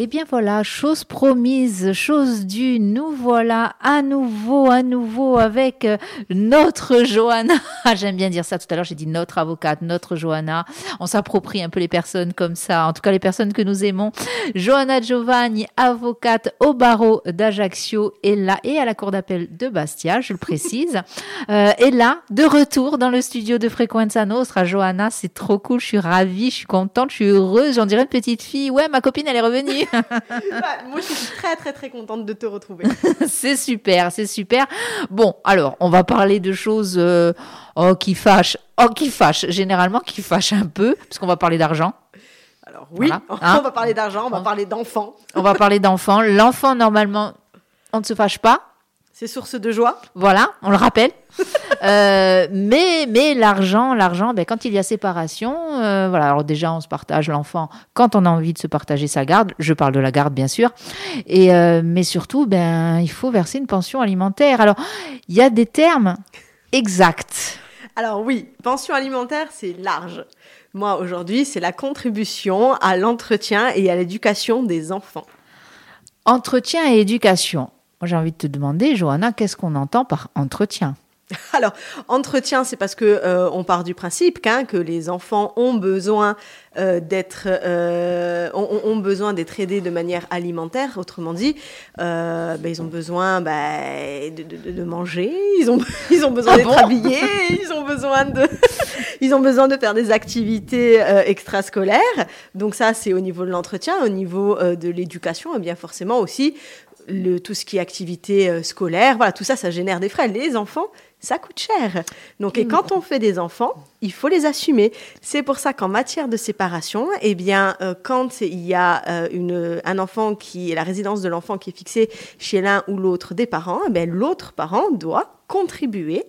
Eh bien voilà, chose promise, chose due, nous voilà à nouveau, à nouveau avec euh, notre Johanna. J'aime bien dire ça tout à l'heure, j'ai dit notre avocate, notre Johanna. On s'approprie un peu les personnes comme ça, en tout cas les personnes que nous aimons. Johanna Giovanni, avocate au barreau d'Ajaccio, est là et à la cour d'appel de Bastia, je le précise. Euh, est là, de retour dans le studio de Frequenza Nostra. Johanna, c'est trop cool, je suis ravie, je suis contente, je suis heureuse, j'en dirais une petite fille. Ouais, ma copine, elle est revenue. Moi, je suis très, très, très contente de te retrouver. c'est super, c'est super. Bon, alors, on va parler de choses euh, oh, qui fâchent. Oh, qui fâchent, généralement, qui fâchent un peu, parce qu'on va parler d'argent. Alors, oui, on hein va parler d'argent, on va parler d'enfants. On va parler d'enfants. L'enfant, normalement, on ne se fâche pas. C'est source de joie. Voilà, on le rappelle. euh, mais mais l'argent, l'argent, ben, quand il y a séparation, euh, voilà. Alors déjà, on se partage l'enfant quand on a envie de se partager sa garde. Je parle de la garde, bien sûr. Et euh, mais surtout, ben, il faut verser une pension alimentaire. Alors, il y a des termes exacts. Alors oui, pension alimentaire, c'est large. Moi, aujourd'hui, c'est la contribution à l'entretien et à l'éducation des enfants. Entretien et éducation. Moi, j'ai envie de te demander, Johanna, qu'est-ce qu'on entend par entretien? Alors, entretien, c'est parce que euh, on part du principe qu'un que les enfants ont besoin euh, d'être euh, ont, besoin d'être aidés de manière alimentaire. Autrement dit, ben, ils ont besoin bah, de, de, manger, ils ont ils ont besoin ah d'être habillés, ils ont besoin de ils ont besoin de faire des activités extrascolaires. Donc ça, c'est au niveau de l'entretien, au niveau de l'éducation, et bien forcément aussi le, tout ce qui est activité euh, scolaire, voilà, tout ça, ça génère des frais. Les enfants, ça coûte cher. Donc, et quand on fait des enfants, il faut les assumer. C'est pour ça qu'en matière de séparation, eh bien, euh, quand il y a euh, une, un enfant qui est la résidence de l'enfant qui est fixée chez l'un ou l'autre des parents, eh l'autre parent doit contribuer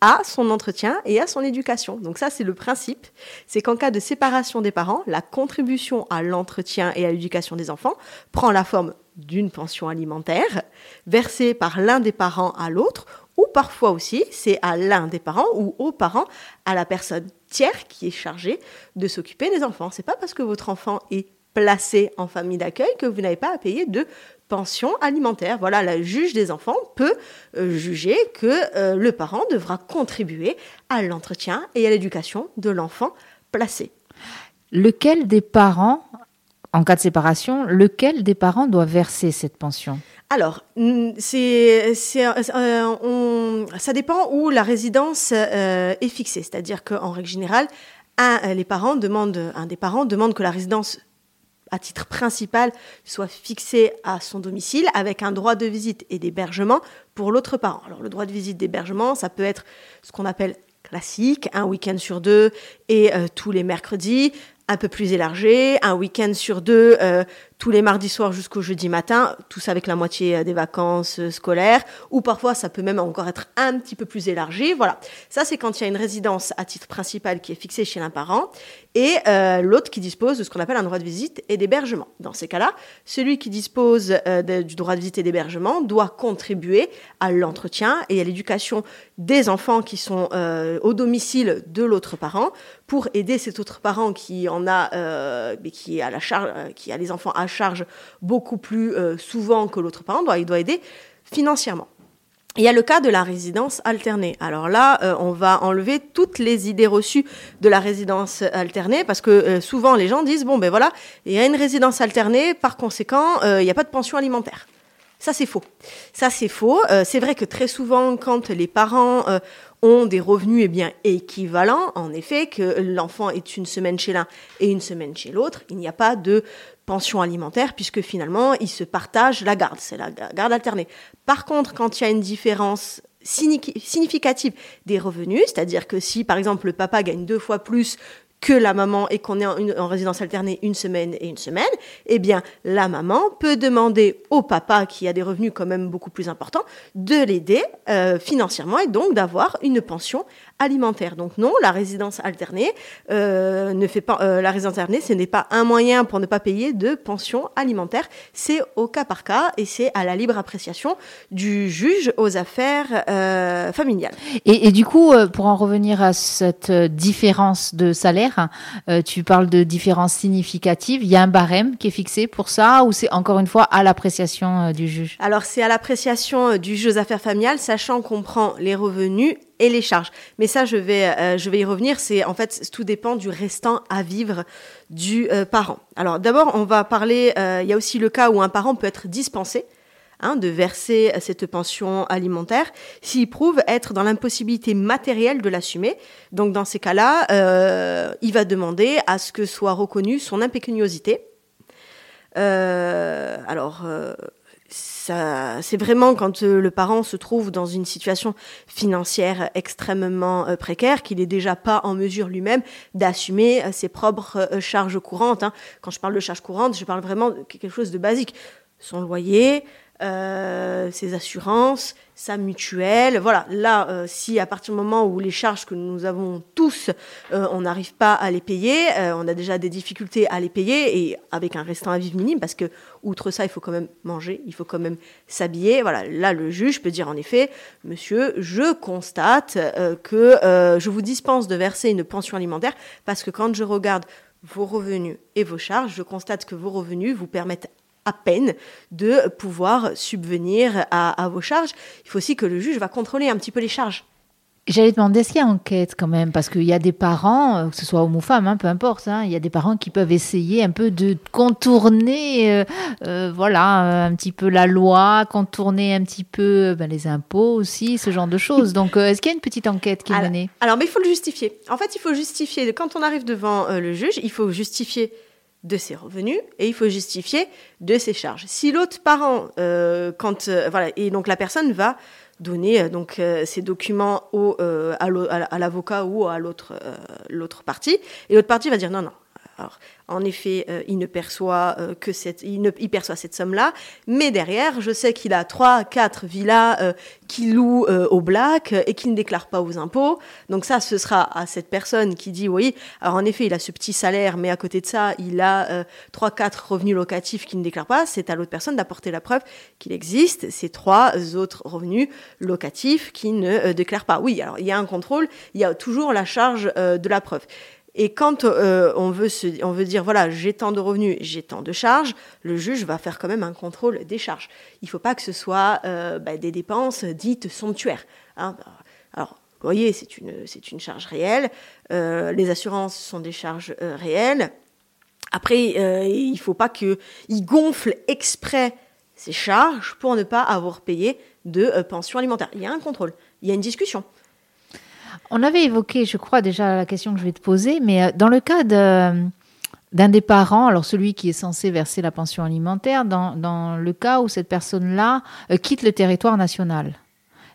à son entretien et à son éducation. Donc ça, c'est le principe. C'est qu'en cas de séparation des parents, la contribution à l'entretien et à l'éducation des enfants prend la forme d'une pension alimentaire versée par l'un des parents à l'autre ou parfois aussi c'est à l'un des parents ou aux parents à la personne tiers qui est chargée de s'occuper des enfants. C'est pas parce que votre enfant est placé en famille d'accueil que vous n'avez pas à payer de pension alimentaire. Voilà, la juge des enfants peut euh, juger que euh, le parent devra contribuer à l'entretien et à l'éducation de l'enfant placé. Lequel des parents en cas de séparation, lequel des parents doit verser cette pension? Alors, euh, ça dépend où la résidence euh, est fixée. C'est-à-dire qu'en règle générale, demandent, un des parents demande que la résidence à titre principal soit fixée à son domicile avec un droit de visite et d'hébergement pour l'autre parent. Alors le droit de visite d'hébergement, ça peut être ce qu'on appelle classique, un week-end sur deux et euh, tous les mercredis, un peu plus élargi, un week-end sur deux, euh, tous les mardis soirs jusqu'au jeudi matin, tout ça avec la moitié euh, des vacances euh, scolaires, ou parfois ça peut même encore être un petit peu plus élargi. Voilà, ça c'est quand il y a une résidence à titre principal qui est fixée chez l'un parent, et l'autre qui dispose de ce qu'on appelle un droit de visite et d'hébergement. Dans ces cas-là, celui qui dispose du droit de visite et d'hébergement doit contribuer à l'entretien et à l'éducation des enfants qui sont au domicile de l'autre parent pour aider cet autre parent qui en a, euh, qui a la charge, euh, qui a les enfants à charge beaucoup plus euh, souvent que l'autre parent, doit, il doit aider financièrement. Il y a le cas de la résidence alternée. Alors là, on va enlever toutes les idées reçues de la résidence alternée parce que souvent les gens disent bon ben voilà, il y a une résidence alternée, par conséquent, il n'y a pas de pension alimentaire. Ça, c'est faux. Ça, c'est faux. c'est vrai que très souvent, quand les parents ont des revenus eh bien, équivalents, en effet, que l'enfant est une semaine chez l'un et une semaine chez l'autre, il n'y a pas de pension alimentaire puisque finalement, ils se partagent la garde, c'est la garde alternée. Par contre, quand il y a une différence significative des revenus, c'est-à-dire que si par exemple le papa gagne deux fois plus que la maman et qu'on est en, résidence alternée une semaine et une semaine, eh bien, la maman peut demander au papa, qui a des revenus quand même beaucoup plus importants, de l'aider euh, financièrement et donc d'avoir une pension alimentaire. Donc non, la résidence alternée euh, ne fait pas euh, la résidence alternée, ce n'est pas un moyen pour ne pas payer de pension alimentaire. C'est au cas par cas et c'est à la libre appréciation du juge aux affaires euh, familiales. Et, et, du coup, euh, pour en revenir à cette différence de salaire, euh, tu parles de différence significative. Il y a un barème qui est fixé pour ça ou c'est encore une fois à l'appréciation du juge? Alors c'est à l'appréciation du juge aux affaires familiales, sachant qu'on prend les revenus et les charges. Mais ça, je vais, euh, je vais y revenir. C'est en fait tout dépend du restant à vivre du euh, parent. Alors d'abord, on va parler. Euh, il y a aussi le cas où un parent peut être dispensé. Hein, de verser cette pension alimentaire s'il prouve être dans l'impossibilité matérielle de l'assumer. Donc dans ces cas-là, il va demander à ce que soit reconnue son impécuniosité. alors c'est vraiment quand euh, le parent se trouve dans une situation financière extrêmement euh, précaire qu'il est déjà pas en mesure lui-même d'assumer euh, ses propres charges courantes. Hein. Quand je parle de charges courantes, je parle vraiment de quelque chose de basique. Son loyer, ses assurances, sa mutuelle. Voilà, là, euh, si à partir du moment où les charges que nous avons tous, euh, on n'arrive pas à les payer, on a déjà des difficultés à les payer et avec un restant à vivre minime, parce que outre ça, il faut quand même manger, il faut quand même s'habiller. Voilà, là, le juge peut dire en effet, monsieur, je constate que je vous dispense de verser une pension alimentaire parce que quand je regarde vos revenus et vos charges, je constate que vos revenus vous permettent à peine de pouvoir subvenir à, vos charges. Il faut aussi que le juge va contrôler un petit peu les charges. J'allais demander, est-ce qu'il y a enquête quand même? Parce qu'il y a des parents, euh, que ce soit homme ou femme, hein, peu importe, hein, il y a des parents qui peuvent essayer un peu de contourner, euh, euh, voilà, un petit peu la loi, contourner un petit peu ben, les impôts aussi, ce genre de choses. Donc, est-ce qu'il y a une petite enquête qui est menée? Alors, mais il faut le justifier. En fait, il faut justifier, quand on arrive devant le juge, il faut justifier de ses revenus et il faut justifier de ses charges. Si l'autre parent, euh, quand euh, voilà, et donc la personne va donner euh, donc documents au, à l'avocat ou à l'autre l'autre partie et l'autre partie va dire non non. Alors, en effet, euh, il ne perçoit euh, que cette, il, perçoit cette somme-là, mais derrière, je sais qu'il a trois, quatre villas euh, qu'il loue au black et qu'il ne déclare pas aux impôts. Donc ça, ce sera à cette personne qui dit oui. Alors en effet, il a ce petit salaire, mais à côté de ça, il a trois, quatre revenus locatifs qu'il ne déclare pas. C'est à l'autre personne d'apporter la preuve qu'il existe ces trois autres revenus locatifs qui ne déclarent pas. Oui, alors il y a un contrôle, il y a toujours la charge de la preuve. Et quand euh, on, veut on veut dire, voilà, j'ai tant de revenus, j'ai tant de charges, le juge va faire quand même un contrôle des charges. Il ne faut pas que ce soit euh, bah, des dépenses dites somptuaires. Hein. Alors, vous voyez, c'est une, c'est une charge réelle. Euh, les assurances sont des charges réelles. Après, il ne faut pas qu'il gonfle exprès ces charges pour ne pas avoir payé de pension alimentaire. Il y a un contrôle, il y a une discussion. On avait évoqué, je crois, déjà la question que je vais te poser, mais euh, dans le cas d'un des parents, alors celui qui est censé verser la pension alimentaire, dans, le cas où cette personne-là euh, quitte le territoire national,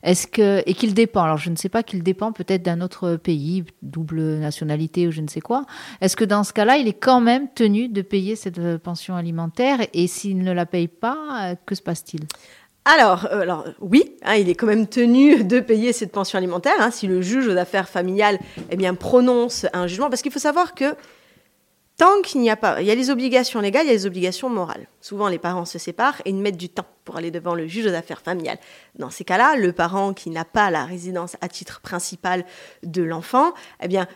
est-ce que et qu'il dépend Alors je ne sais pas qu'il dépend peut-être d'un autre pays, double nationalité ou je ne sais quoi. Est-ce que dans ce cas-là, il est quand même tenu de payer cette euh, pension alimentaire et s'il ne la paye pas, que se passe-t-il? Alors, euh, alors oui, hein, il est quand même tenu de payer cette pension alimentaire hein, si le juge aux affaires familiales eh bien, prononce un jugement, parce qu'il faut savoir que tant qu'il n'y a pas, il y a les obligations légales, il y a les obligations morales. Souvent, les parents se séparent et ils mettent du temps pour aller devant le juge aux affaires familiales. Dans ces cas-là, le parent qui n'a pas la résidence à titre principal de l'enfant, eh bien,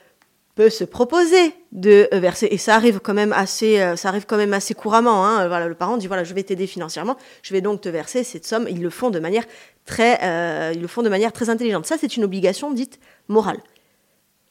peut se proposer de euh, verser. Et ça arrive quand même assez euh, ça arrive quand même assez couramment hein. voilà le parent dit voilà je vais t'aider financièrement je vais donc te verser cette somme. Ils le font de manière très euh, ils le font de manière très intelligente. Ça c'est une obligation dite morale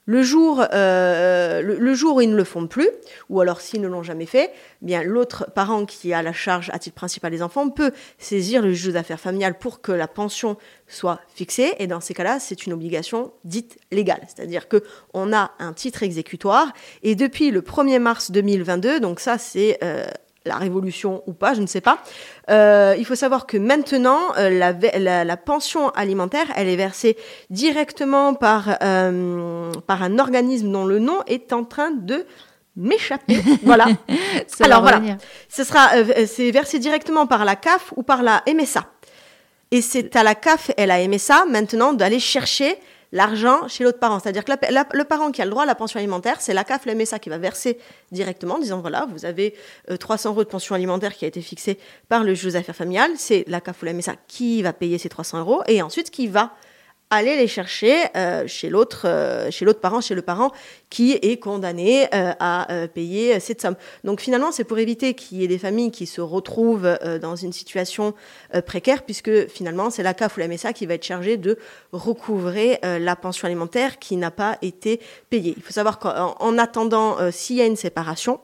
le jour, euh, le, jour où ils ne le font plus, ou alors s'ils ne l'ont jamais fait, eh bien l'autre parent qui a la charge à titre principal des enfants peut saisir le juge d'affaires familiales pour que la pension soit fixée. Et dans ces cas-là, c'est une obligation dite légale, c'est-à-dire que on a un titre exécutoire. Et depuis le 1er mars 2022, donc ça c'est euh, la révolution ou pas, je ne sais pas. Euh, il faut savoir que maintenant, euh, la, la, pension alimentaire, elle est versée directement par, euh, par un organisme dont le nom est en train de m'échapper. voilà. Alors voilà, ce sera, c'est versé directement par la CAF ou par la MSA. Et c'est à la CAF et la MSA maintenant d'aller chercher l'argent chez l'autre parent. C'est-à-dire que le parent qui a le droit à la pension alimentaire, c'est la CAF, le MSA qui va verser directement, en disant voilà, vous avez 300 euros de pension alimentaire qui a été fixée par le juge aux affaires familiales, c'est la CAF ou la MSA qui va payer ces 300 euros, et ensuite qui va aller les chercher euh, chez l'autre euh, chez l'autre parent, chez le parent qui est condamné euh, à payer cette somme. Donc finalement, c'est pour éviter qu'il y ait des familles qui se retrouvent dans une situation précaire, puisque finalement, c'est la CAF ou la MSA qui va être chargée de recouvrer la pension alimentaire qui n'a pas été payée. Il faut savoir qu'en attendant, s'il y a une séparation,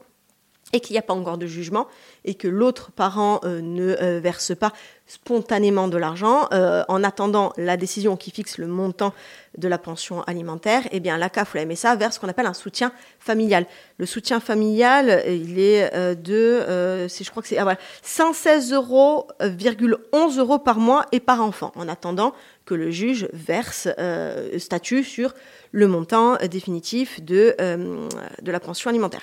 et qu'il n'y a pas encore de jugement et que l'autre parent euh, ne euh, verse pas spontanément de l'argent euh, en attendant la décision qui fixe le montant de la pension alimentaire, eh bien la CAF ou la MSA verse ce qu'on appelle un soutien familial. Le soutien familial, il est de, c'est je crois que c'est ah, voilà, 116 euros, 11 euros par mois et par enfant, en attendant que le juge verse statut sur le montant définitif de, de la pension alimentaire.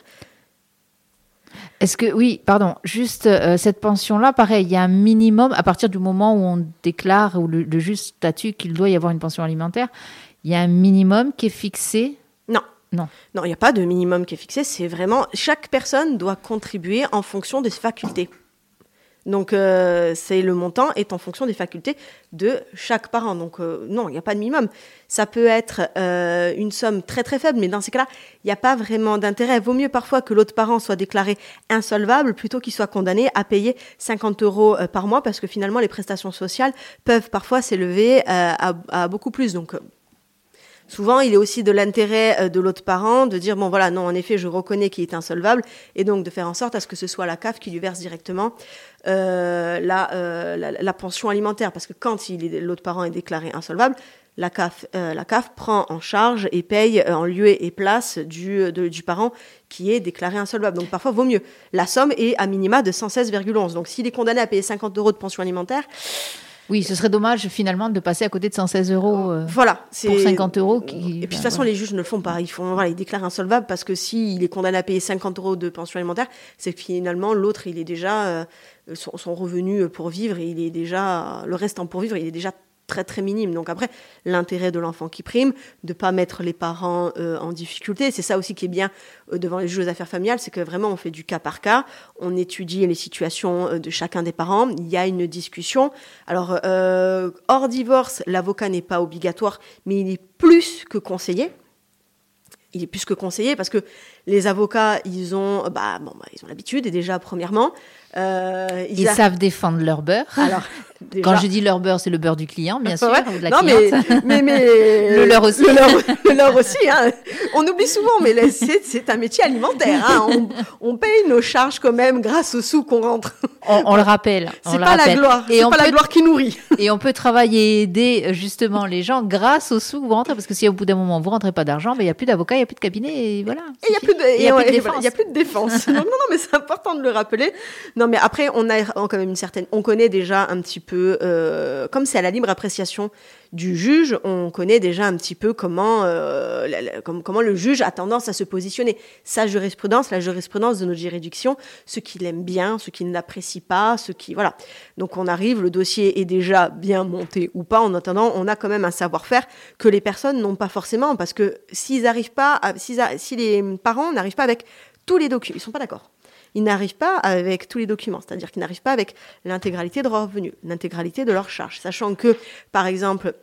Est-ce que, oui, pardon, juste euh, cette pension-là, pareil, il y a un minimum, à partir du moment où on déclare, ou le, le juge statut qu'il doit y avoir une pension alimentaire, il y a un minimum qui est fixé? Non. Non. Non, il n'y a pas de minimum qui est fixé, c'est vraiment, chaque personne doit contribuer en fonction de ses facultés. Donc, euh, c'est le montant est en fonction des facultés de chaque parent. Donc, euh, non, il n'y a pas de minimum. Ça peut être euh, une somme très très faible, mais dans ces cas-là, il n'y a pas vraiment d'intérêt. Vaut mieux parfois que l'autre parent soit déclaré insolvable plutôt qu'il soit condamné à payer 50 euros par mois, parce que finalement, les prestations sociales peuvent parfois s'élever à, à, beaucoup plus. Donc, Souvent, il est aussi de l'intérêt euh, de l'autre parent de dire bon voilà non en effet je reconnais qu'il est insolvable et donc de faire en sorte à ce que ce soit la CAF qui lui verse directement euh, euh, la, pension alimentaire parce que quand l'autre parent est déclaré insolvable la CAF, la CAF prend en charge et paye en lieu et place du, du parent qui est déclaré insolvable. Donc parfois, vaut mieux. La somme est à minima de 116,11. Donc s'il est condamné à payer 50 euros de pension alimentaire, oui, ce serait dommage finalement de passer à côté de 116 euros euh, voilà, pour 50 euros. Qui... Et puis de toute façon, les juges ne le font pas. Ils, font, voilà, ils déclarent insolvable parce que s'il est condamné à payer 50 euros de pension alimentaire, c'est que finalement l'autre, il est déjà euh, son, son, revenu pour vivre, il est déjà le restant pour vivre, il est déjà très très minime. Donc après, l'intérêt de l'enfant qui prime, de pas mettre les parents euh, en difficulté, c'est ça aussi qui est bien euh, devant les juges aux affaires familiales, c'est que vraiment on fait du cas par cas, on étudie les situations euh, de chacun des parents, il y a une discussion. Alors hors divorce, l'avocat n'est pas obligatoire, mais il est plus que conseillé. Il est plus que conseillé parce que les avocats, ils ont, bah, bon, bah, ils ont l'habitude et déjà premièrement, euh, ils, savent défendre leur beurre. Alors, Quand je dis leur beurre, c'est le beurre du client, bien sûr, ou de la non. Mais, mais, le leur aussi. Le leur, aussi. Hein. On oublie souvent, mais c'est un métier alimentaire. Hein. On, on, paye nos charges quand même grâce aux sous qu'on rentre. On, le rappelle. C'est pas la gloire. C'est pas la gloire qui nourrit. Et on peut travailler et aider justement les gens grâce aux sous que vous rentrez, parce que si au bout d'un moment vous rentrez pas d'argent, ben, il n'y a plus d'avocat, il n'y a plus de cabinet, et voilà. Et il n'y a plus de, y a plus de défense. Y a plus de défense. non, non, mais c'est important de le rappeler. Non, mais après, on a quand même une certaine, on connaît déjà un petit peu, euh, comme c'est à la libre appréciation du juge, on connaît déjà un petit peu comment, euh, comment le juge a tendance à se positionner. Sa jurisprudence, la jurisprudence de notre juridiction, ce qu'il aime bien, ce qu'il n'apprécie pas, ce qui, voilà. Donc on arrive, le dossier est déjà bien monté ou pas. En attendant, on a quand même un savoir-faire que les personnes n'ont pas forcément, parce que s'ils arrivent pas, à, si les parents n'arrivent pas avec tous les documents, ils sont pas d'accord ils n'arrivent pas avec tous les documents, c'est-à-dire qu'ils n'arrivent pas avec l'intégralité de leurs revenus, l'intégralité de leurs charges, sachant que, par exemple,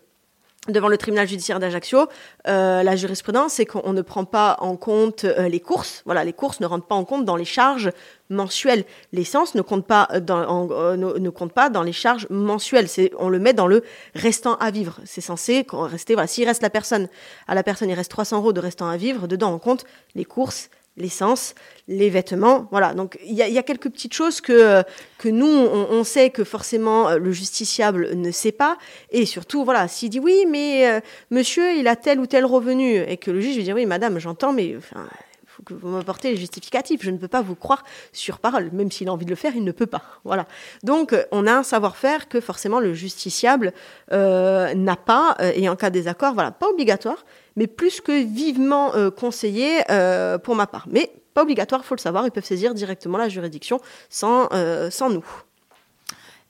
devant le tribunal judiciaire d'Ajaccio, euh, la jurisprudence, c'est qu'on ne prend pas en compte euh, les courses. Voilà, les courses ne rentrent pas en compte dans les charges mensuelles. L'essence ne compte pas dans, euh, pas dans les charges mensuelles. On le met dans le restant à vivre. C'est censé rester. S'il reste la personne, à la personne, il reste 300 euros de restant à vivre. Dedans, on compte les courses, l'essence, les vêtements, voilà. Donc il y a, quelques petites choses que que nous on, sait que forcément euh, le justiciable ne sait pas, et surtout voilà, s'il dit oui mais euh, monsieur il a tel ou tel revenu et que le juge va dire oui madame j'entends mais enfin faut que vous m'apportez les justificatifs. Je ne peux pas vous croire sur parole. Même s'il a envie de le faire, il ne peut pas. Voilà. Donc, euh, on a un savoir-faire que forcément le justiciable n'a pas, et en cas de désaccord, voilà, pas obligatoire, mais plus que vivement euh, conseillé euh, pour ma part. Mais pas obligatoire, faut le savoir, ils peuvent saisir directement la juridiction sans, euh, sans nous.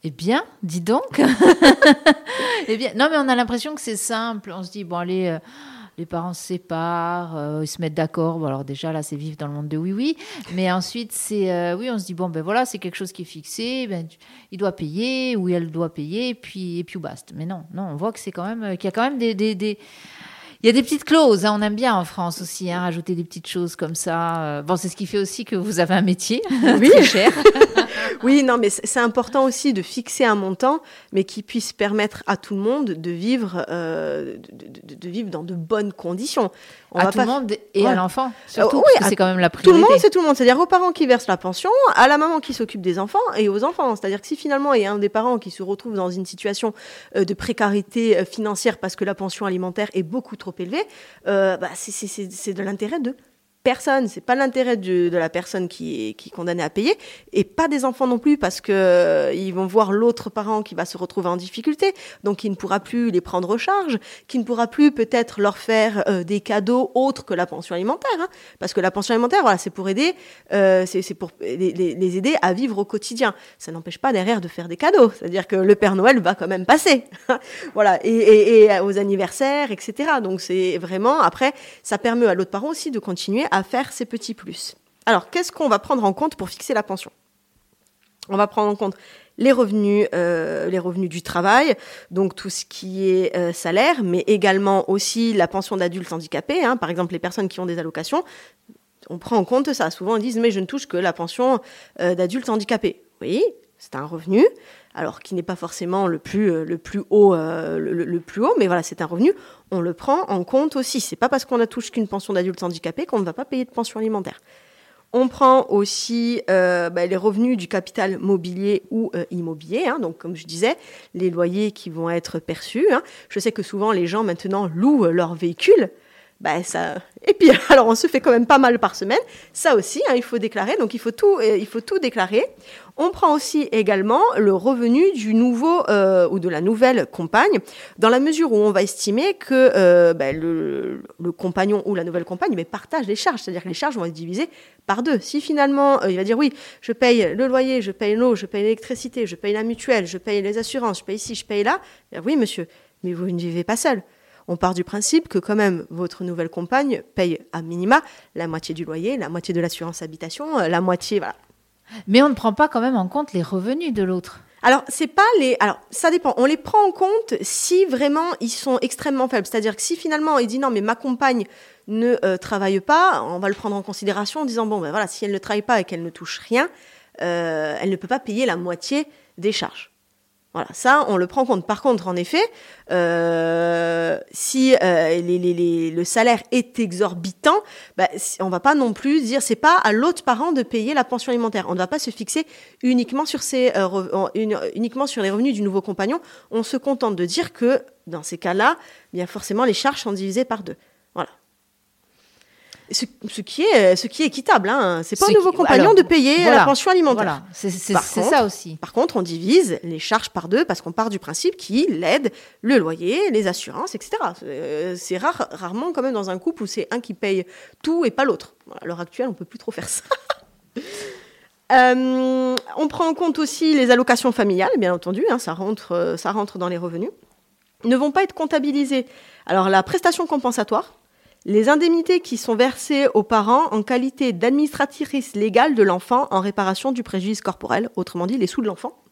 Eh bien, dis donc. eh bien, non, mais on a l'impression que c'est simple. On se dit, bon, allez, les parents se séparent, euh, ils se mettent d'accord. Bon, alors déjà, là, c'est vivre dans le monde de oui-oui. Mais ensuite, c'est, euh, oui, on se dit, bon, ben voilà, c'est quelque chose qui est fixé. Ben, il doit payer ou elle doit payer, et puis, et puis basta. Mais non, non, on voit que c'est quand même, qu'il y a quand même des... des, des- il y a des petites clauses, hein, on aime bien en France aussi, hein, rajouter des petites choses comme ça. Euh, Bon, c'est ce qui fait aussi que vous avez un métier Oui. très cher. Oui, non, mais c'est important aussi de fixer un montant, mais qui puisse permettre à tout le monde de vivre, euh, de, de- de vivre dans de bonnes conditions. On à va tout pas le monde et Ouais. à l'enfant, surtout, Euh, oui, c'est quand même la Tout le priorité. monde, c'est tout le monde. C'est-à-dire aux parents qui versent la pension, à la maman qui s'occupe des enfants et aux enfants. C'est-à-dire que si finalement il y a un des parents qui se retrouve dans une situation euh, de précarité financière parce que la pension alimentaire est beaucoup trop élevée, euh, bah, c'est- de l'intérêt de personne. C'est pas l'intérêt de, la personne qui est, condamnée à payer et pas des enfants non plus parce que euh, ils vont voir l'autre parent qui va se retrouver en difficulté, donc il ne pourra plus les prendre en charge, qui ne pourra plus peut-être leur faire euh, des cadeaux autres que la pension alimentaire, hein. parce que la pension alimentaire, voilà, c'est pour aider, euh, c'est pour les, aider à vivre au quotidien. Ça n'empêche pas derrière de faire des cadeaux, c'est-à-dire que le Père Noël va quand même passer, voilà, et, et- et aux anniversaires, etc. Donc c'est vraiment après, ça permet à l'autre parent aussi de continuer à faire ses petits plus. Alors, qu'est-ce qu'on va prendre en compte pour fixer la pension? On va prendre en compte les revenus, euh, les revenus du travail, donc tout ce qui est euh, salaire, mais également aussi la pension d'adulte handicapé. hein. par exemple, les personnes qui ont des allocations, on prend en compte ça. Souvent, ils disent mais je ne touche que la pension euh, d'adulte handicapé. Oui, c'est un revenu, alors qui n'est pas forcément le plus euh, haut euh, le, plus haut, mais voilà, c'est un revenu. On le prend en compte aussi. C'est pas parce qu'on ne touche qu'une pension d'adulte handicapé qu'on ne va pas payer de pension alimentaire. On prend aussi euh, bah, les revenus du capital mobilier ou immobilier. hein. donc, comme je disais, les loyers qui vont être perçus. hein. Je sais que souvent, les gens maintenant louent leur véhicule. Ça... Et puis, alors, on se fait quand même pas mal par semaine. Ça aussi, hein, il faut déclarer. Donc, il faut tout, euh, il faut tout déclarer. On prend aussi également le revenu du nouveau euh, ou de la nouvelle compagne, dans la mesure où on va estimer que euh, bah, le, compagnon ou la nouvelle compagne mais partage les charges, c'est-à-dire que les charges vont être divisées par deux. Si finalement il va dire oui, je paye le loyer, je paye l'eau, je paye l'électricité, je paye la mutuelle, je paye les assurances, je paye ici, je paye là, dire, oui monsieur, mais vous ne vivez pas seul. On part du principe que quand même votre nouvelle compagne paye à minima la moitié du loyer, la moitié de l'assurance habitation, euh, la moitié voilà. Mais on ne prend pas quand même en compte les revenus de l'autre. Alors, c'est pas les. Alors, ça dépend. On les prend en compte si vraiment ils sont extrêmement faibles. C'est-à-dire que si finalement il dit non, mais ma compagne ne euh, travaille pas, on va le prendre en considération en disant bon, ben voilà, si elle ne travaille pas et qu'elle ne touche rien, euh, elle ne peut pas payer la moitié des charges. Voilà, ça, on le prend en compte. Par contre, en effet, euh, si euh, le salaire est exorbitant, bah, on va pas non plus dire c'est pas à l'autre parent de payer la pension alimentaire. On ne va pas se fixer uniquement sur euh, uniquement sur les revenus du nouveau compagnon. On se contente de dire que dans ces cas-là, bien forcément, les charges sont divisées par deux. Ce, ce qui est ce qui est équitable, hein. c'est pas Ce au nouveau qui- compagnon alors, de payer voilà, la pension alimentaire. Voilà, c'est ça aussi. Par contre, on divise les charges par deux parce qu'on part du principe qu'il aide le loyer, les assurances, etc. Euh, C'est rare, rarement quand même dans un couple où c'est un qui paye tout et pas l'autre. À l'heure actuelle, on peut plus trop faire ça. Euh, on prend en compte aussi les allocations familiales, bien entendu, hein, ça, rentre, euh, ça rentre dans les revenus. Ne vont pas être comptabilisées. Alors la prestation compensatoire, les indemnités qui sont versées aux parents en qualité d'administratrice légale de l'enfant en réparation du préjudice corporel, autrement dit les sous de l'enfant.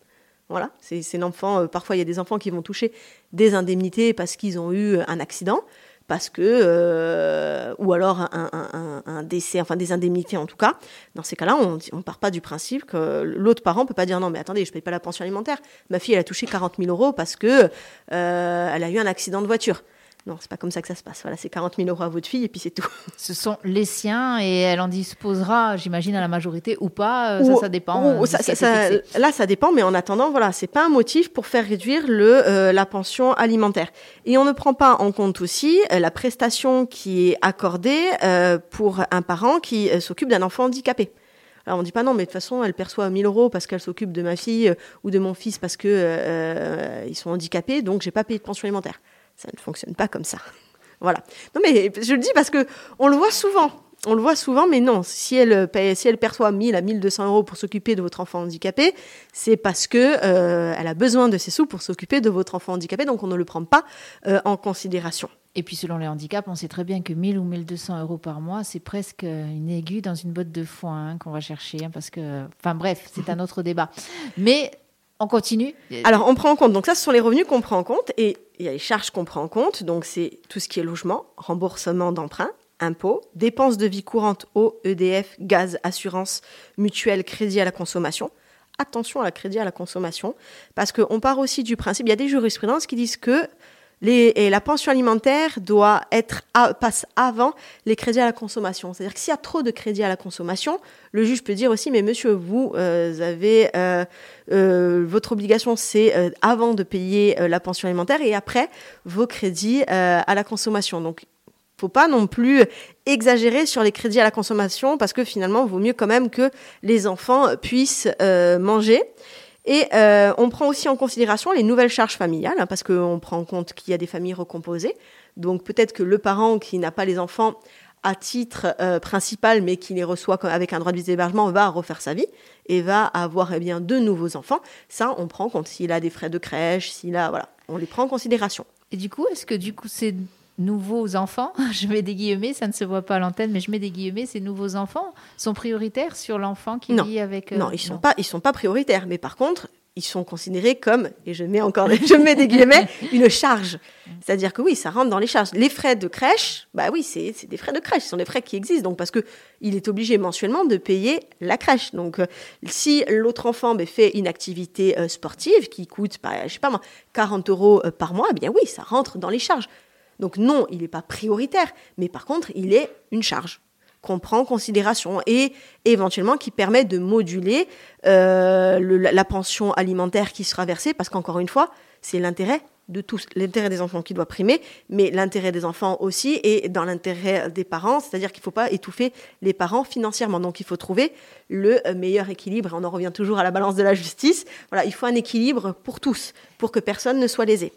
Voilà, c'est l'enfant. euh, parfois, il y a des enfants qui vont toucher des indemnités parce qu'ils ont eu un accident, parce que euh, ou alors un, décès, enfin des indemnités en tout cas. Dans ces cas-là, on ne part pas du principe que l'autre parent peut pas dire non, mais attendez, je paye pas la pension alimentaire. Ma fille, elle a touché 40 000 euros parce que euh, elle a eu un accident de voiture. Non, c'est pas comme ça que ça se passe. Voilà, c'est 40 000 euros à votre fille et puis c'est tout. Ce sont les siens et elle en disposera, j'imagine, à la majorité ou pas. euh, Ou- ça, ça dépend. ou- euh, ça- ça- là, ça dépend, mais en attendant, voilà, c'est pas un motif pour faire réduire le, euh, la pension alimentaire. Et on ne prend pas en compte aussi euh, la prestation qui est accordée euh, pour un parent qui s'occupe d'un enfant handicapé. Alors on dit pas non, mais de toute façon, elle perçoit 1000 euros parce qu'elle s'occupe de ma fille ou de mon fils parce que euh, ils sont handicapés, donc j'ai pas payé de pension alimentaire. Ça ne fonctionne pas comme ça. Voilà. Non mais je le dis parce que on le voit souvent. on le voit souvent, mais non. Si elle, paye, si elle perçoit 1000 à 1200 euros pour s'occuper de votre enfant handicapé, c'est parce que euh, elle a besoin de ces sous pour s'occuper de votre enfant handicapé, donc on ne le prend pas euh, en considération. Et puis selon les handicaps, on sait très bien que 1000 ou 1200 euros par mois, c'est presque une aiguille dans une botte de foin hein, qu'on va chercher, hein, parce que, enfin bref, c'est un autre débat. Mais on continue? Alors, on prend en compte. Donc, ça, ce sont les revenus qu'on prend en compte. Et il y a les charges qu'on prend en compte. Donc, c'est tout ce qui est logement, remboursement d'emprunt, impôts, dépenses de vie courante, eau, EDF, gaz, assurance, mutuelle, crédit à la consommation. Attention à la crédit à la consommation, parce qu'on part aussi du principe, il y a des jurisprudences qui disent que et la pension alimentaire doit être passe avant les crédits à la consommation. C'est-à-dire que s'il y a trop de crédits à la consommation, le juge peut dire aussi, mais monsieur, vous euh, avez euh, euh, votre obligation, c'est avant de payer la pension alimentaire et après vos crédits à la consommation. Donc faut pas non plus exagérer sur les crédits à la consommation parce que finalement, il vaut mieux quand même que les enfants puissent manger. Et euh, on prend aussi en considération les nouvelles charges familiales, hein, parce qu'on prend en compte qu'il y a des familles recomposées. Donc peut-être que le parent qui n'a pas les enfants à titre euh, principal, mais qui les reçoit avec un droit de visite d'hébergement, va refaire sa vie et va avoir eh bien, de nouveaux enfants. Ça, on prend en compte. S'il a des frais de crèche, s'il a... Voilà, on les prend en considération. Et du coup, est-ce que du coup, c'est nouveaux enfants, je mets des guillemets, ça ne se voit pas à l'antenne, mais je mets des guillemets, ces nouveaux enfants sont prioritaires sur l'enfant qui vit avec. Euh, non, ils sont pas, ils sont pas prioritaires, mais par contre, ils sont considérés comme, et je mets encore, je mets des guillemets, une charge. C'est-à-dire que oui, ça rentre dans les charges. Les frais de crèche, bah oui, c'est des frais de crèche, ce sont des frais qui existent, donc parce que il est obligé mensuellement de payer la crèche. Donc, euh, si l'autre enfant bah, fait une activité euh, sportive qui coûte, bah, je sais pas moi, 40 euros par mois, eh bien oui, ça rentre dans les charges. Donc non, il n'est pas prioritaire, mais par contre, il est une charge qu'on prend en considération et éventuellement qui permet de moduler euh, la pension alimentaire qui sera versée, parce qu'encore une fois, c'est l'intérêt de tous, l'intérêt des enfants qui doit primer, mais l'intérêt des enfants aussi et dans l'intérêt des parents, c'est-à-dire qu'il ne faut pas étouffer les parents financièrement. Donc il faut trouver le meilleur équilibre, et on en revient toujours à la balance de la justice. Voilà, il faut un équilibre pour tous, pour que personne ne soit lésé.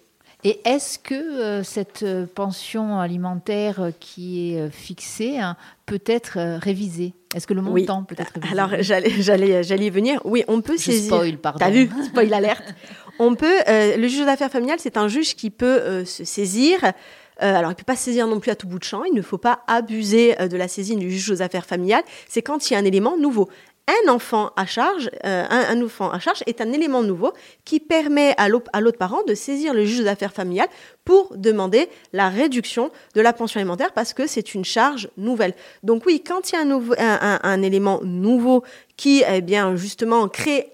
Et est-ce que euh, cette euh, pension alimentaire euh, qui est fixée hein, peut être révisée? Est-ce que le montant peut être révisé? Alors, j'allais, y venir. Oui, on peut Je saisir. Spoil, pardon. T'as vu? Spoil alerte. on peut. le juge d'affaires familiales, c'est un juge qui peut se saisir. alors, il ne peut pas saisir non plus à tout bout de champ. Il ne faut pas abuser de la saisine du juge aux affaires familiales. C'est quand il y a un élément nouveau un enfant à charge, euh, un, enfant à charge est un élément nouveau qui permet à l'autre parent de saisir le juge d'affaires familiales pour demander la réduction de la pension alimentaire parce que c'est une charge nouvelle. Donc oui, quand il y a un, élément nouveau qui eh bien justement crée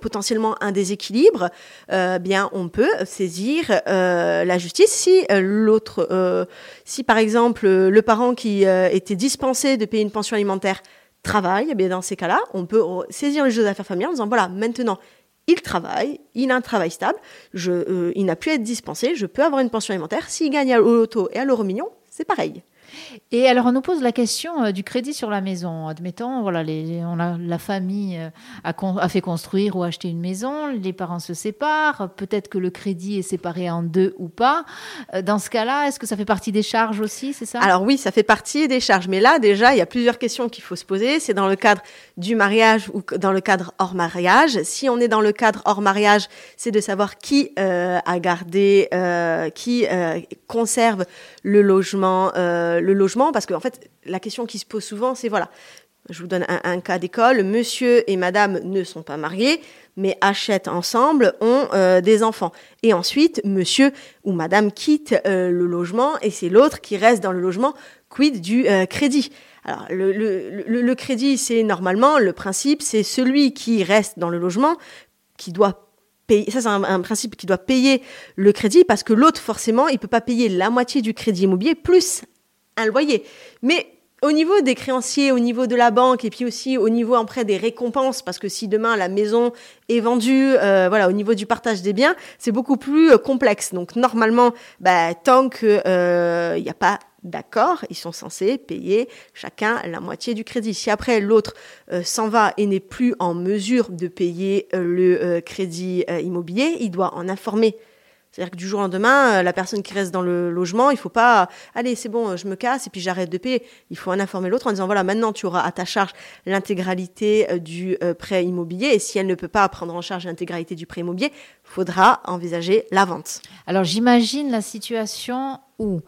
potentiellement un déséquilibre, euh, bien on peut saisir euh, la justice si l'autre, si par exemple le parent qui était dispensé de payer une pension alimentaire travaille, eh bien dans ces cas-là, on peut saisir le juge d'affaires familiales en disant voilà, maintenant, il travaille, il a un travail stable, je, euh, il n'a plus à être dispensé, je peux avoir une pension alimentaire. S'il gagne à l'auto et à l'euro million, c'est pareil. Et alors, on nous pose la question euh, du crédit sur la maison. Admettons, voilà, la famille euh, a, fait construire ou acheter une maison, les parents se séparent, peut-être que le crédit est séparé en deux ou pas. Euh, dans ce cas-là, est-ce que ça fait partie des charges aussi, c'est ça? Alors oui, ça fait partie des charges. Mais là, déjà, il y a plusieurs questions qu'il faut se poser. C'est dans le cadre du mariage ou dans le cadre hors mariage. Si on est dans le cadre hors mariage, c'est de savoir qui a gardé, qui conserve le logement le logement, parce qu'en en fait, la question qui se pose souvent, c'est voilà, je vous donne un, cas d'école, monsieur et madame ne sont pas mariés, mais achètent ensemble, ont euh, des enfants. Et ensuite, monsieur ou madame quitte euh, le logement et c'est l'autre qui reste dans le logement, quid du euh, crédit. Alors, le, le crédit, c'est normalement, le principe, c'est celui qui reste dans le logement qui doit payer. Ça, c'est un, principe qui doit payer le crédit parce que l'autre, forcément, il peut pas payer la moitié du crédit immobilier plus un loyer. Mais au niveau des créanciers, au niveau de la banque et puis aussi au niveau après des récompenses, parce que si demain la maison est vendue, euh, voilà, au niveau du partage des biens, c'est beaucoup plus euh, complexe. Donc normalement, bah, tant qu'il euh, n'y a pas d'accord, ils sont censés payer chacun la moitié du crédit. Si après l'autre s'en va et n'est plus en mesure de payer le crédit immobilier, il doit en informer C'est-à-dire que du jour au lendemain, euh, la personne qui reste dans le logement, il faut pas, allez, c'est bon, euh, je me casse et puis j'arrête de payer. Il faut en informer l'autre en disant, voilà, maintenant tu auras à ta charge l'intégralité euh, du prêt immobilier et si elle ne peut pas prendre en charge l'intégralité du prêt immobilier, faudra envisager la vente. Alors j'imagine la situation où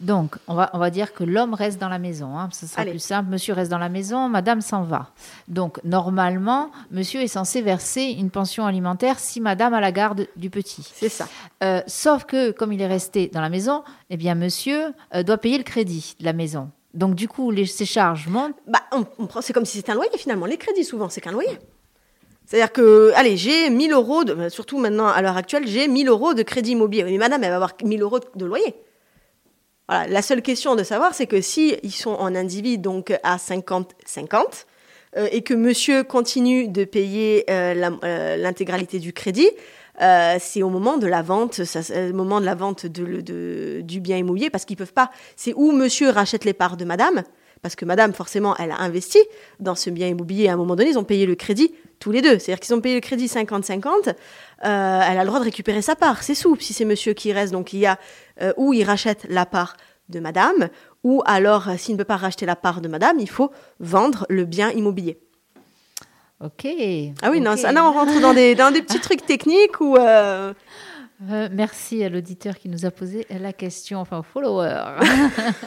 donc, on va, on va dire que l'homme reste dans la maison. Hein. Ce sera plus simple. Monsieur reste dans la maison, madame s'en va. Donc, normalement, monsieur est censé verser une pension alimentaire si madame a la garde du petit. C'est ça. Euh, sauf que, comme il est resté dans la maison, eh bien, monsieur euh, doit payer le crédit de la maison. Donc, du coup, les, ses charges montent. Bah, c'est comme si c'était un loyer, finalement. Les crédits, souvent, c'est qu'un loyer. C'est-à-dire que, allez, j'ai 1000 euros, de, surtout maintenant, à l'heure actuelle, j'ai 1000 euros de crédit immobilier. Mais madame, elle va avoir 1000 euros de loyer. La seule question de savoir, c'est que si ils sont en individu, donc à 50-50, euh, et que monsieur continue de payer euh, euh, l'intégralité du crédit, c'est au moment de la vente, moment de la vente du bien immobilier, parce qu'ils peuvent pas. C'est où monsieur rachète les parts de madame, parce que madame, forcément, elle a investi dans ce bien immobilier. À un moment donné, ils ont payé le crédit tous les deux. C'est-à-dire qu'ils ont payé le crédit 50-50. Elle a le droit de récupérer sa part, c'est sous, si c'est monsieur qui reste. Donc il y a euh, où il rachète la part de madame, ou alors euh, s'il ne peut pas racheter la part de madame, il faut vendre le bien immobilier. Ok. Ah oui, non, ça, on rentre dans des, dans des petits trucs techniques ou euh, euh, merci à l'auditeur qui nous a posé la question, enfin au follower.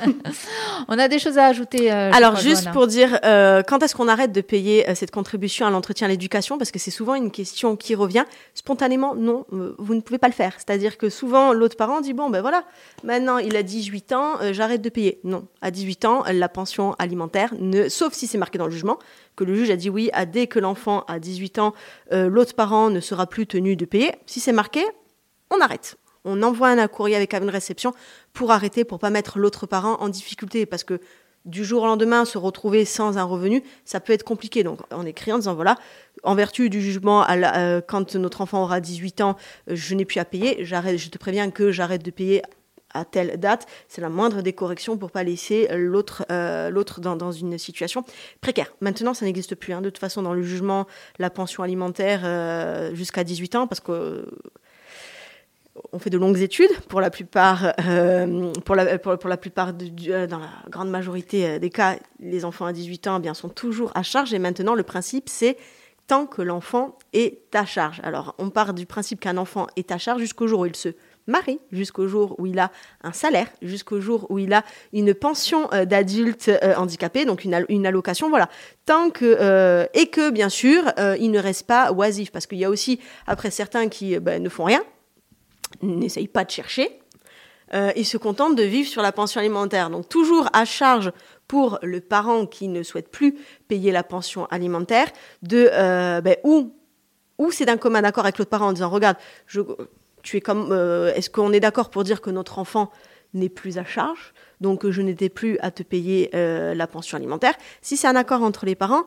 on a des choses à ajouter. Euh, Alors juste pour dire, euh, quand est-ce qu'on arrête de payer cette contribution à l'entretien à l'éducation? Parce que c'est souvent une question qui revient. Spontanément, non, vous ne pouvez pas le faire. C'est-à-dire que souvent, l'autre parent dit, bon ben voilà, maintenant il a 18 ans, j'arrête de payer. Non, à 18 ans, la pension alimentaire, ne, sauf si c'est marqué dans le jugement, que le juge a dit oui, à dès que l'enfant a 18 ans, l'autre parent ne sera plus tenu de payer. Si c'est marqué, on arrête. On envoie un courrier avec une réception pour arrêter, pour pas mettre l'autre parent en difficulté, parce que du jour au lendemain, se retrouver sans un revenu, ça peut être compliqué. Donc, on écrit en disant, voilà, en vertu du jugement, euh, quand notre enfant aura 18 ans, euh, je n'ai plus à payer, je te préviens que j'arrête de payer à telle date, c'est la moindre des corrections pour pas laisser l'autre euh, dans, une situation précaire. Maintenant, ça n'existe plus. Hein. De toute façon, dans le jugement, la pension alimentaire jusqu'à 18 ans, parce que on fait de longues études pour la plupart, euh, pour, la, plupart euh, dans la grande majorité euh, des cas, les enfants à 18 ans eh bien, sont toujours à charge. Et maintenant, le principe, c'est tant que l'enfant est à charge. Alors, on part du principe qu'un enfant est à charge jusqu'au jour où il se marie, jusqu'au jour où il a un salaire, jusqu'au jour où il a une pension d'adulte handicapé, donc une, une, allocation, voilà. Tant que et que bien sûr, il ne reste pas oisif, parce qu'il y a aussi après certains qui ben, ne font rien, n'essaye pas de chercher. Euh, se contente de vivre sur la pension alimentaire. Donc toujours à charge pour le parent qui ne souhaite plus payer la pension alimentaire, de euh, ben, ou, ou c'est d'un commun accord avec l'autre parent en disant regarde, tu es comme, euh, est-ce qu'on est d'accord pour dire que notre enfant n'est plus à charge, donc je n'étais plus à te payer la pension alimentaire? Si c'est un accord entre les parents,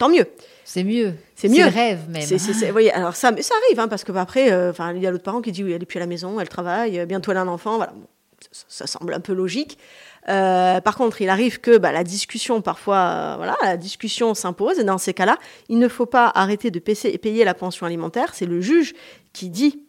tant mieux. C'est mieux. C'est mieux. le rêve même. C'est, oui, alors ça, ça arrive, hein, parce que après, euh, il y a l'autre parent qui dit oui, elle est plus à la maison, elle travaille, euh, bientôt elle a un enfant, voilà. ça, semble un peu logique. Euh, par contre, il arrive que bah, la discussion, parfois, voilà, la discussion s'impose. Et dans ces cas-là, il ne faut pas arrêter de payer la pension alimentaire. C'est le juge qui dit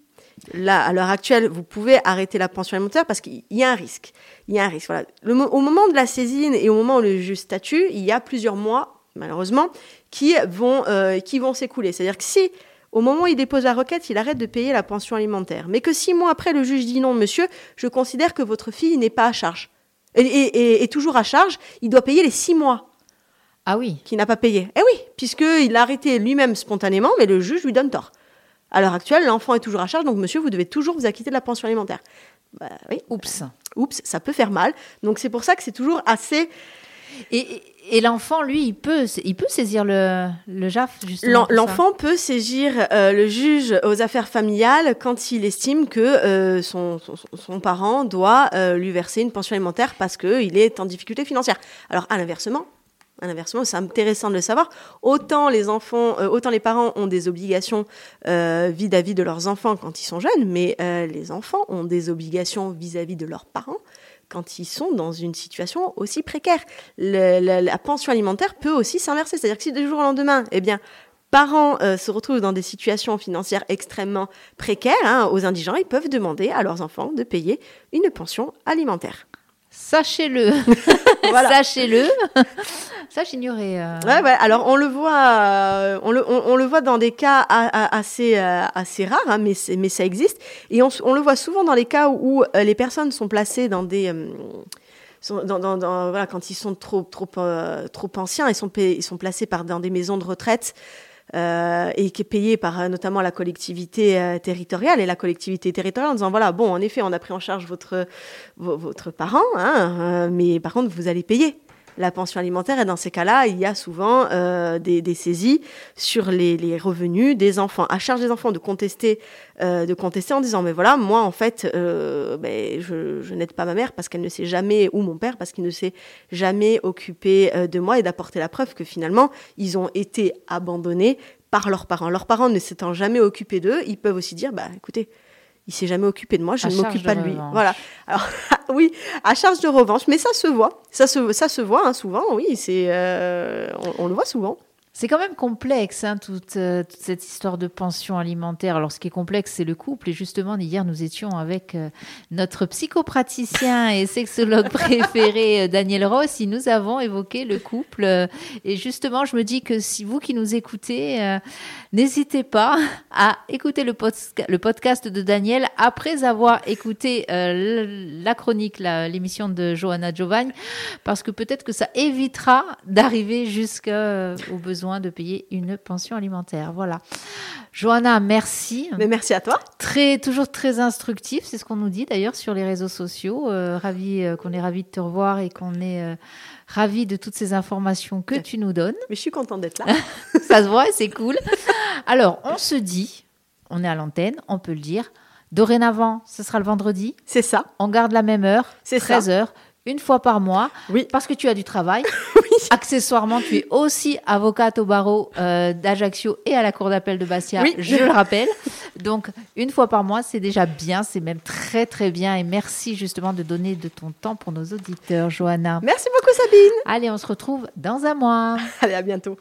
là, à l'heure actuelle, vous pouvez arrêter la pension alimentaire parce qu'il y a un risque. Il y a un risque. Voilà. au moment de la saisine et au moment où le juge statue, il y a plusieurs mois malheureusement, qui vont, euh, qui vont s'écouler. C'est-à-dire que si, au moment où il dépose la requête, il arrête de payer la pension alimentaire, mais que six mois après, le juge dit non, monsieur, je considère que votre fille n'est pas à charge, et, est toujours à charge, il doit payer les six mois. Ah oui. Qui n'a pas payé. Eh oui, puisqu'il a arrêté lui-même spontanément, mais le juge lui donne tort. À l'heure actuelle, l'enfant est toujours à charge, donc monsieur, vous devez toujours vous acquitter de la pension alimentaire. Bah, oui. Oups. Oups, ça peut faire mal. Donc c'est pour ça que c'est toujours assez et, l'enfant, lui, il peut, il peut saisir le, le JAF, justement. L'enfant peut saisir euh, le juge aux affaires familiales quand il estime que euh, son, son, parent doit euh, lui verser une pension alimentaire parce qu'il est en difficulté financière. Alors, à l'inversement, à l'inversement, c'est intéressant de le savoir. Autant les enfants, autant les parents ont des obligations vis-à-vis de leurs enfants quand ils sont jeunes, mais les enfants ont des obligations vis à -vis de leurs parents quand ils sont dans une situation aussi précaire. la, pension alimentaire peut aussi s'inverser. C'est-à-dire que si du jour au lendemain, eh bien, parents euh, se retrouvent dans des situations financières extrêmement précaires, hein, aux indigents, ils peuvent demander à leurs enfants de payer une pension alimentaire. Sachez-le. Sachez-le. Ça, j'ignorais. Euh. Ouais, ouais. Alors, on le voit, euh, on, le, on, le voit dans des cas assez, euh, assez rares, hein, mais, mais ça existe. Et on, on, le voit souvent dans les cas où, les personnes sont placées dans des. dans, dans, dans, voilà, quand ils sont trop, trop, trop anciens, ils sont, ils sont placés par, dans des maisons de retraite euh, et qui est payé par euh, notamment la collectivité euh, territoriale et la collectivité territoriale en disant voilà bon en effet on a pris en charge votre votre parent hein, mais par contre vous allez payer la pension alimentaire. Et dans ces cas-là, il y a souvent euh, des, saisies sur les, revenus des enfants. À charge des enfants de contester, euh, de contester en disant mais voilà, moi en fait, euh, ben, je, n'aide pas ma mère parce qu'elle ne s'est jamais ou mon père parce qu'il ne s'est jamais occupé de moi et d'apporter la preuve que finalement ils ont été abandonnés par leurs parents. Leurs parents ne s'étant jamais occupés d'eux, ils peuvent aussi dire bah écoutez il s'est jamais occupé de moi, je ne m'occupe pas de, lui. Voilà. Alors, oui, à charge de revanche, mais ça se voit, ça se, ça se voit hein, souvent, oui, c'est, euh, on, le voit souvent. C'est quand même complexe, hein, toute, euh, toute, cette histoire de pension alimentaire. Alors, ce qui est complexe, c'est le couple. Et justement, hier, nous étions avec euh, notre psychopraticien et sexologue préféré, euh, Daniel Ross. Et nous avons évoqué le couple. et justement, je me dis que si vous qui nous écoutez, n'hésitez pas à écouter le, le, podcast de Daniel après avoir écouté la chronique, l'émission de Johanna Giovanni, parce que peut-être que ça évitera d'arriver jusqu'au besoin de payer une pension alimentaire. Voilà. Johanna, merci. Mais merci à toi. Très, toujours très instructif, c'est ce qu'on nous dit d'ailleurs sur les réseaux sociaux. Euh, ravi, euh, qu'on est ravi de te revoir et qu'on est euh, ravi de toutes ces informations que tu nous donnes. Mais je suis contente d'être là. Ça se voit, c'est cool. Alors, on se dit, on est à l'antenne, on peut le dire. Dorénavant, ce sera le vendredi. C'est ça. On garde la même heure, c'est 13 heures une fois par mois, oui. parce que tu as du travail. Accessoirement, tu es aussi avocate au barreau euh, d'Ajaccio et à la cour d'appel de Bastia, je le rappelle. Donc, une fois par mois, c'est déjà bien, c'est même très très bien. Et merci justement de donner de ton temps pour nos auditeurs, Johanna. Merci beaucoup, Sabine. Allez, on se retrouve dans un mois. Allez, à bientôt.